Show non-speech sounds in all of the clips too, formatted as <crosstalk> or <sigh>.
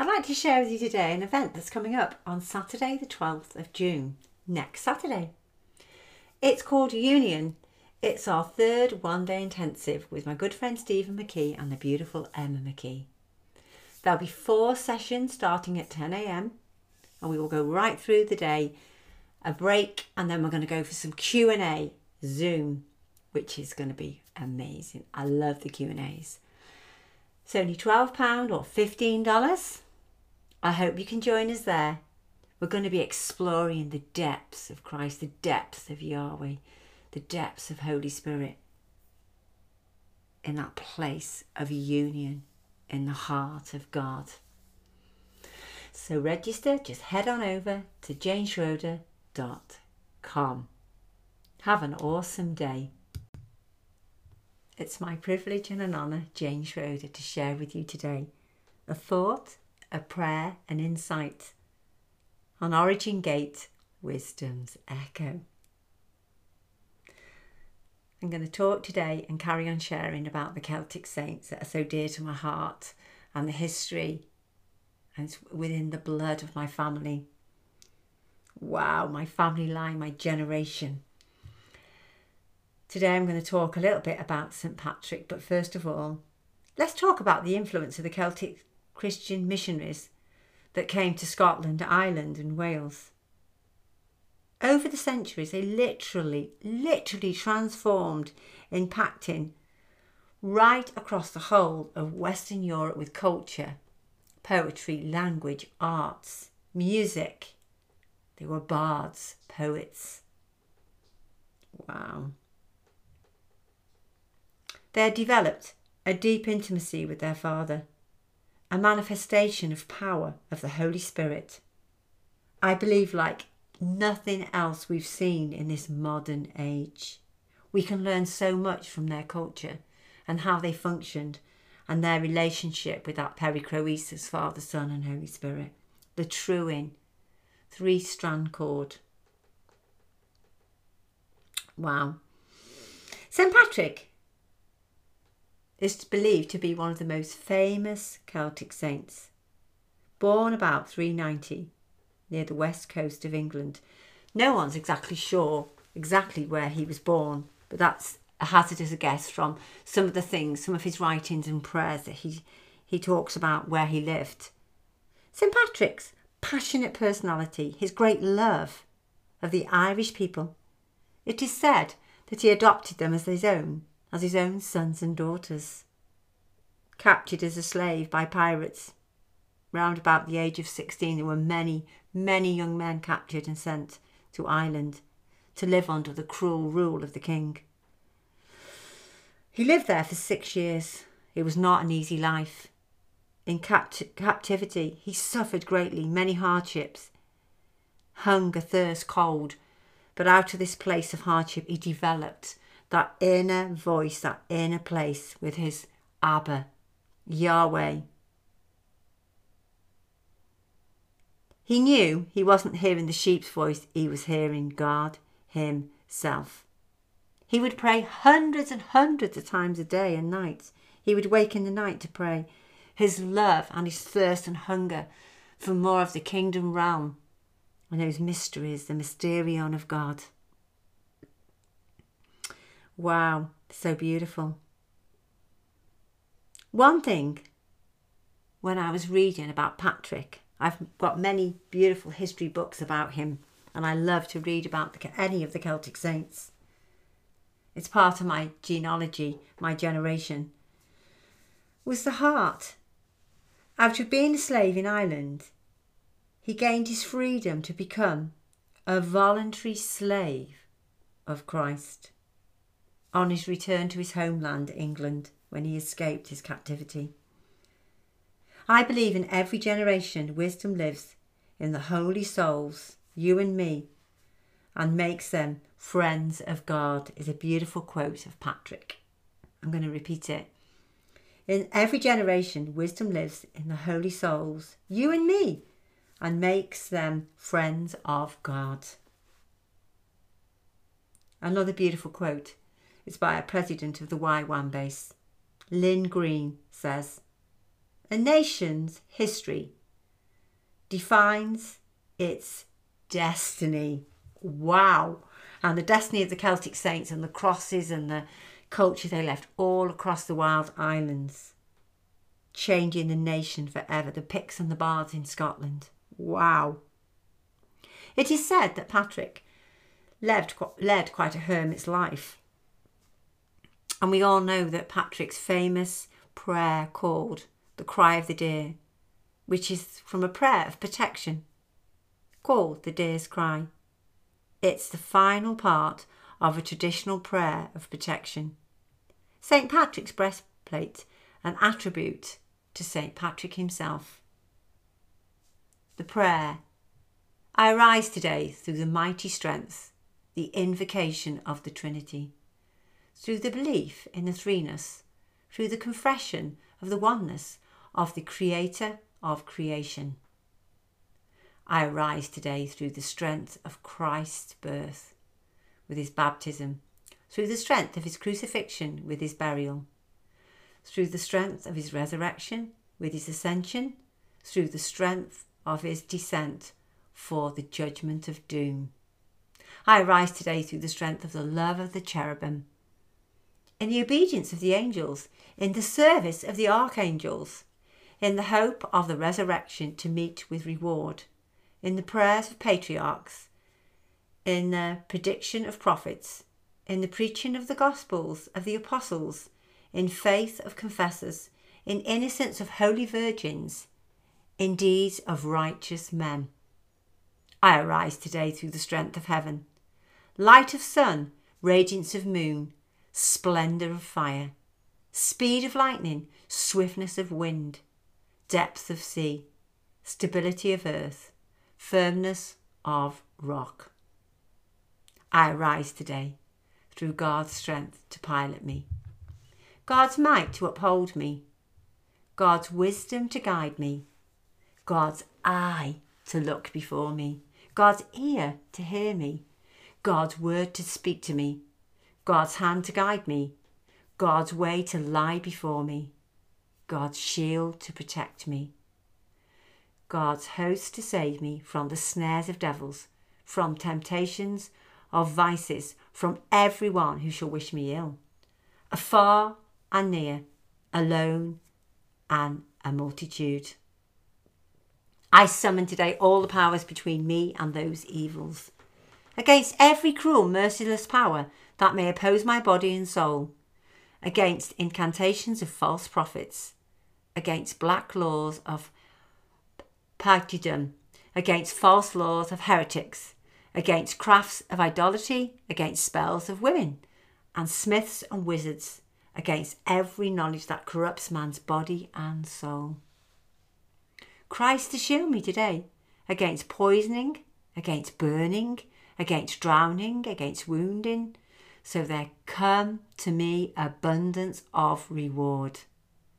I'd like to share with you today an event that's coming up on Saturday, the 12th of June, next Saturday. It's called Union. It's our third one day intensive with my good friend Stephen McKee and the beautiful Emma McKee. There'll be four sessions starting at 10am and we will go right through the day, a break, and then we're going to go for some Q&A, Zoom, which is going to be amazing. I love the Q&As. It's only £12 or $15. I hope you can join us there. We're going to be exploring the depths of Christ, the depths of Yahweh, the depths of Holy Spirit in that place of union in the heart of God. So register, just head on over to janeschroeder.com. Have an awesome day. It's my privilege and an honour, Jane Schroeder, to share with you today a thought, a prayer, an insight on Origin Gate Wisdom's Echo. I'm going to talk today and carry on sharing about the Celtic saints that are so dear to my heart and the history and it's within the blood of my family. Wow, my family line, my generation. Today I'm going to talk a little bit about St. Patrick, but first of all, let's talk about the influence of the Celtic Christian missionaries that came to Scotland, Ireland, and Wales. Over the centuries, they literally, literally transformed, impacting right across the whole of Western Europe with culture, poetry, language, arts, music. They were bards, poets. Wow. They had developed a deep intimacy with their Father, a manifestation of power of the Holy Spirit. I believe, like nothing else we've seen in this modern age. We can learn so much from their culture and how they functioned and their relationship with that perichoresis, Father, Son, and Holy Spirit. The Triune, three strand cord. Wow. St. Patrick is believed to be one of the most famous Celtic saints. Born about 390 near the west coast of England. No one's exactly sure exactly where he was born, but that's a hazardous guess from some of the things, some of his writings and prayers that he, he talks about where he lived. St. Patrick's passionate personality, his great love of the Irish people. It is said that he adopted them as his own, as his own sons and daughters. Captured as a slave by pirates, round about the age of 16, there were many, many young men captured and sent to Ireland to live under the cruel rule of the king. He lived there for six years. It was not an easy life. In capt- captivity, he suffered greatly, many hardships hunger, thirst, cold. But out of this place of hardship, he developed that inner voice, that inner place with his Abba, Yahweh, He knew he wasn't hearing the sheep's voice, he was hearing God Himself. He would pray hundreds and hundreds of times a day and night. He would wake in the night to pray. His love and his thirst and hunger for more of the kingdom realm and those mysteries, the mysterion of God. Wow, so beautiful. One thing, when I was reading about Patrick, I've got many beautiful history books about him, and I love to read about the, any of the Celtic saints. It's part of my genealogy, my generation. Was the heart. After being a slave in Ireland, he gained his freedom to become a voluntary slave of Christ on his return to his homeland, England, when he escaped his captivity. I believe in every generation wisdom lives in the holy souls, you and me, and makes them friends of God, is a beautiful quote of Patrick. I'm going to repeat it. In every generation, wisdom lives in the holy souls, you and me, and makes them friends of God. Another beautiful quote is by a president of the YWAM base. Lynn Green says, a nation's history defines its destiny. Wow. And the destiny of the Celtic saints and the crosses and the culture they left all across the wild islands, changing the nation forever. The Picts and the Bards in Scotland. Wow. It is said that Patrick led, led quite a hermit's life. And we all know that Patrick's famous prayer called the Cry of the Deer, which is from a prayer of protection, called the Deer's Cry. It's the final part of a traditional prayer of protection. St. Patrick's breastplate, an attribute to St. Patrick himself. The prayer I arise today through the mighty strength, the invocation of the Trinity, through the belief in the threeness, through the confession of the oneness of the Creator of creation. I arise today through the strength of Christ's birth with his baptism, through the strength of his crucifixion with his burial, through the strength of his resurrection with his ascension, through the strength of his descent for the judgment of doom. I arise today through the strength of the love of the cherubim, in the obedience of the angels, in the service of the archangels, in the hope of the resurrection to meet with reward, in the prayers of patriarchs, in the prediction of prophets, in the preaching of the gospels of the apostles, in faith of confessors, in innocence of holy virgins, in deeds of righteous men. I arise today through the strength of heaven. Light of sun, radiance of moon, splendour of fire, speed of lightning, swiftness of wind, depth of sea, stability of earth, firmness of rock. I arise today through God's strength to pilot me, God's might to uphold me, God's wisdom to guide me, God's eye to look before me. God's ear to hear me, God's word to speak to me, God's hand to guide me, God's way to lie before me, God's shield to protect me, God's host to save me from the snares of devils, from temptations of vices, from everyone who shall wish me ill, afar and near, alone and a multitude. I summon today all the powers between me and those evils. Against every cruel, merciless power that may oppose my body and soul. Against incantations of false prophets. Against black laws of pagdom. Against false laws of heretics. Against crafts of idolatry. Against spells of women. And smiths and wizards. Against every knowledge that corrupts man's body and soul. Christ to shield me today against poisoning, against burning, against drowning, against wounding. So there come to me abundance of reward.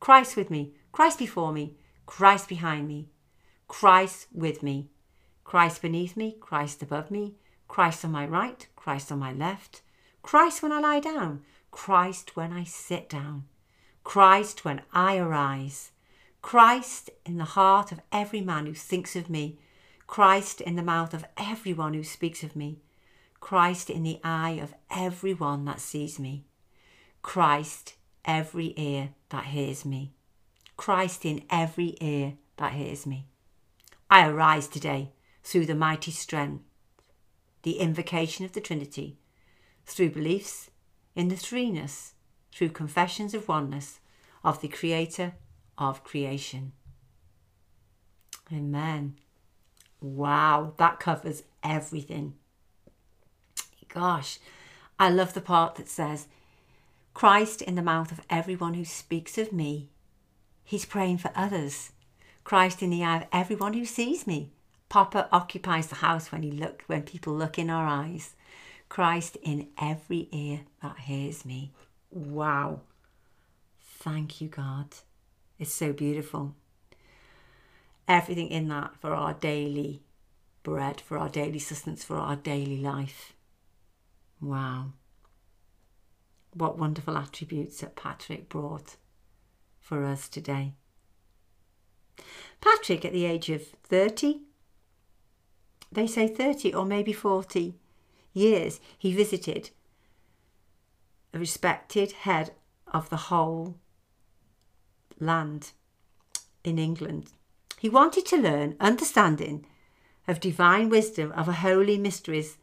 Christ with me, Christ before me, Christ behind me, Christ with me, Christ beneath me, Christ above me, Christ on my right, Christ on my left, Christ when I lie down, Christ when I sit down, Christ when I arise, Christ in the heart of every man who thinks of me, Christ in the mouth of everyone who speaks of me, Christ in the eye of everyone that sees me, Christ every ear that hears me, Christ in every ear that hears me. I arise today through the mighty strength, the invocation of the Trinity, through beliefs in the threeness, through confessions of oneness of the Creator of creation. Amen. Wow, that covers everything. Gosh, I love the part that says, Christ in the mouth of everyone who speaks of me. He's praying for others. Christ in the eye of everyone who sees me. Papa occupies the house when he look when people look in our eyes. Christ in every ear that hears me. Wow. Thank you, God. It's so beautiful. Everything in that for our daily bread, for our daily sustenance, for our daily life. Wow. What wonderful attributes that Patrick brought for us today. Patrick, at the age of 30, they say 30 or maybe 40 years, he visited a respected head of the whole land in England. He wanted to learn understanding of divine wisdom, of holy mysteries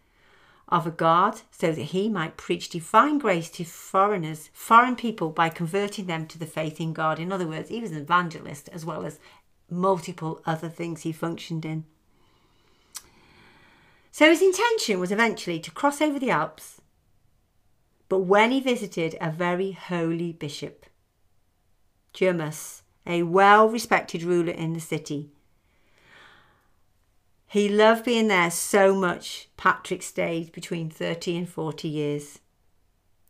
of a God, so that he might preach divine grace to foreigners, foreign people, by converting them to the faith in God. In other words, he was an evangelist as well as multiple other things he functioned in. So his intention was eventually to cross over the Alps. But when he visited a very holy bishop, Germus, a well respected ruler in the city, he loved being there so much, Patrick stayed between 30 and 40 years.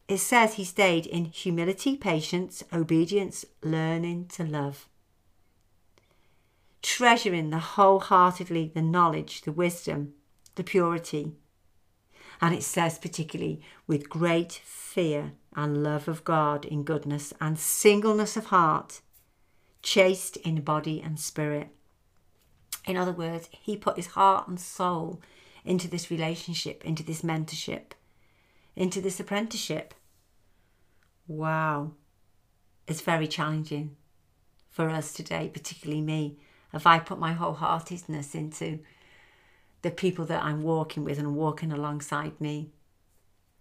It says he stayed in humility, patience, obedience, learning to love. Treasuring the wholeheartedly the knowledge, the wisdom, the purity. And it says, particularly, with great fear and love of God in goodness and singleness of heart, chaste in body and spirit. In other words, he put his heart and soul into this relationship, into this mentorship, into this apprenticeship. Wow. It's very challenging for us today, particularly me. If I put my wholeheartedness into the people that I'm walking with and walking alongside me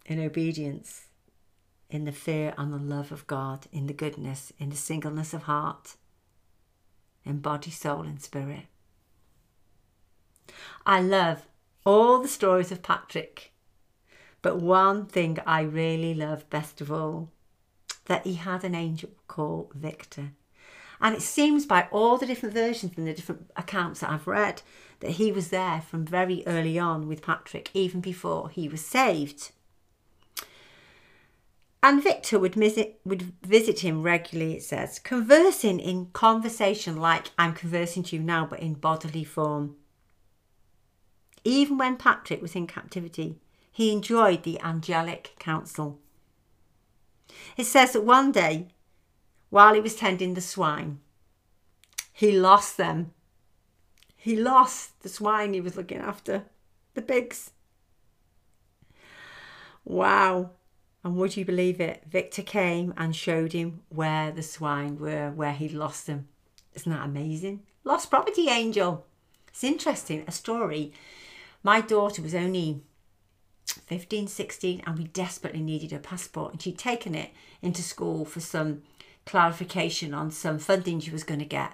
in obedience, in the fear and the love of God, in the goodness, in the singleness of heart, in body, soul, and spirit. I love all the stories of Patrick, but one thing I really love best of all that he had an angel called Victor. And it seems by all the different versions and the different accounts that I've read that he was there from very early on with Patrick, even before he was saved. And Victor would visit, would visit him regularly, it says, conversing in conversation like I'm conversing to you now, but in bodily form. Even when Patrick was in captivity, he enjoyed the angelic counsel. It says that one day, while he was tending the swine, he lost them he lost the swine he was looking after, the pigs. Wow. And would you believe it? Victor came and showed him where the swine were, where he'd lost them. Isn't that amazing? Lost property angel. It's interesting, a story. My daughter was only 15, 16, and we desperately needed a passport. And she'd taken it into school for some clarification on some funding she was going to get.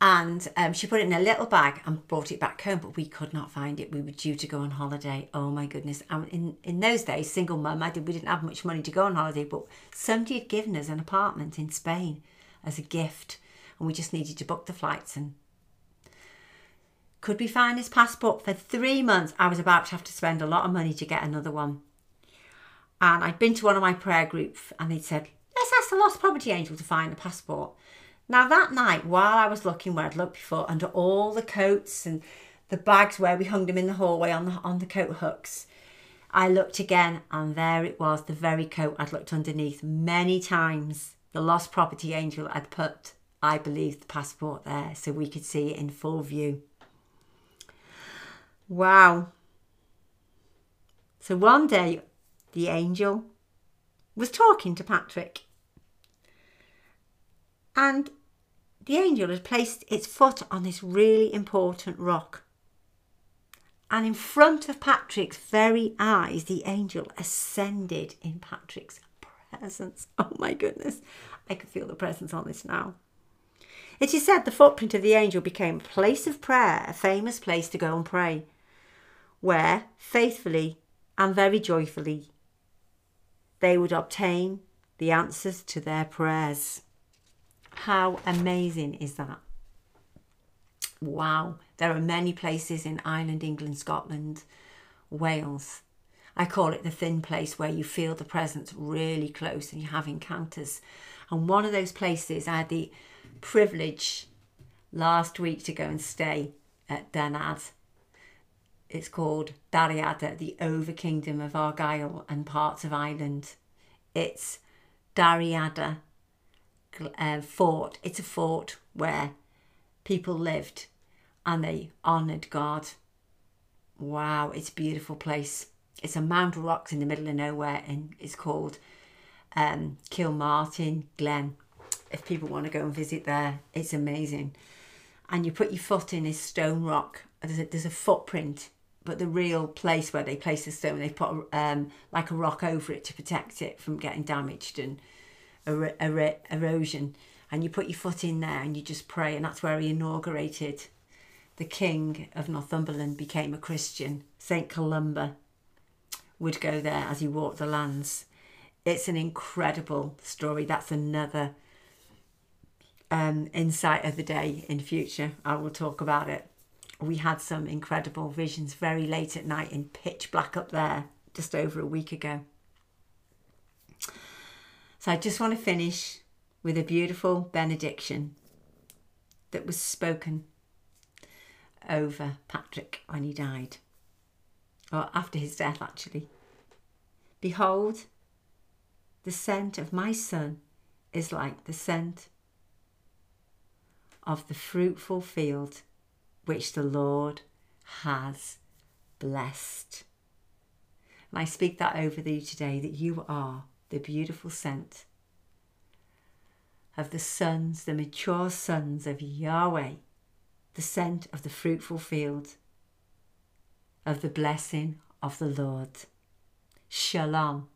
And um, she put it in a little bag and brought it back home but we could not find it. We were due to go on holiday. Oh my goodness. And in, in those days single mum I did, we didn't have much money to go on holiday but somebody had given us an apartment in Spain as a gift and we just needed to book the flights and could we find his passport for three months I was about to have to spend a lot of money to get another one and I'd been to one of my prayer groups and they'd said let's ask the lost property angel to find the passport now, that night, while I was looking where I'd looked before, under all the coats and the bags where we hung them in the hallway on the, on the coat hooks, I looked again and there it was, the very coat I'd looked underneath many times. The lost property angel had put, I believe, the passport there so we could see it in full view. Wow. So one day, the angel was talking to Patrick. And the angel had placed its foot on this really important rock. And in front of Patrick's very eyes, the angel ascended in Patrick's presence. <laughs> Oh my goodness, I can feel the presence on this now. It is said the footprint of the angel became a place of prayer, a famous place to go and pray, where faithfully and very joyfully they would obtain the answers to their prayers. How amazing is that? Wow, there are many places in Ireland, England, Scotland, Wales. I call it the thin place where you feel the presence really close and you have encounters. And one of those places, I had the privilege last week to go and stay at Dunadd. It's called Dalriada, the over kingdom of Argyll and parts of Ireland. It's Dalriada uh, fort. It's a fort where people lived and they honoured God. Wow, it's a beautiful place. It's a mound of rocks in the middle of nowhere and it's called um, Kilmartin Glen. If people want to go and visit there, it's amazing. And you put your foot in this stone rock. There's a, there's a footprint, but the real place where they place the stone, they put um, like a rock over it to protect it from getting damaged and er- er- erosion. And you put your foot in there and you just pray, and that's where he inaugurated the king of Northumberland became a Christian. St. Columba would go there as he walked the lands. It's an incredible story. That's another um, insight of the day in future. I will talk about it. We had some incredible visions very late at night in pitch black up there just over a week ago. So I just want to finish with a beautiful benediction that was spoken over Patrick when he died, or after his death, actually. Behold, the scent of my son is like the scent of the fruitful field which the Lord has blessed. And I speak that over thee today that you are the beautiful scent of the sons, the mature sons of Yahweh, the scent of the fruitful field, of the blessing of the Lord. Shalom.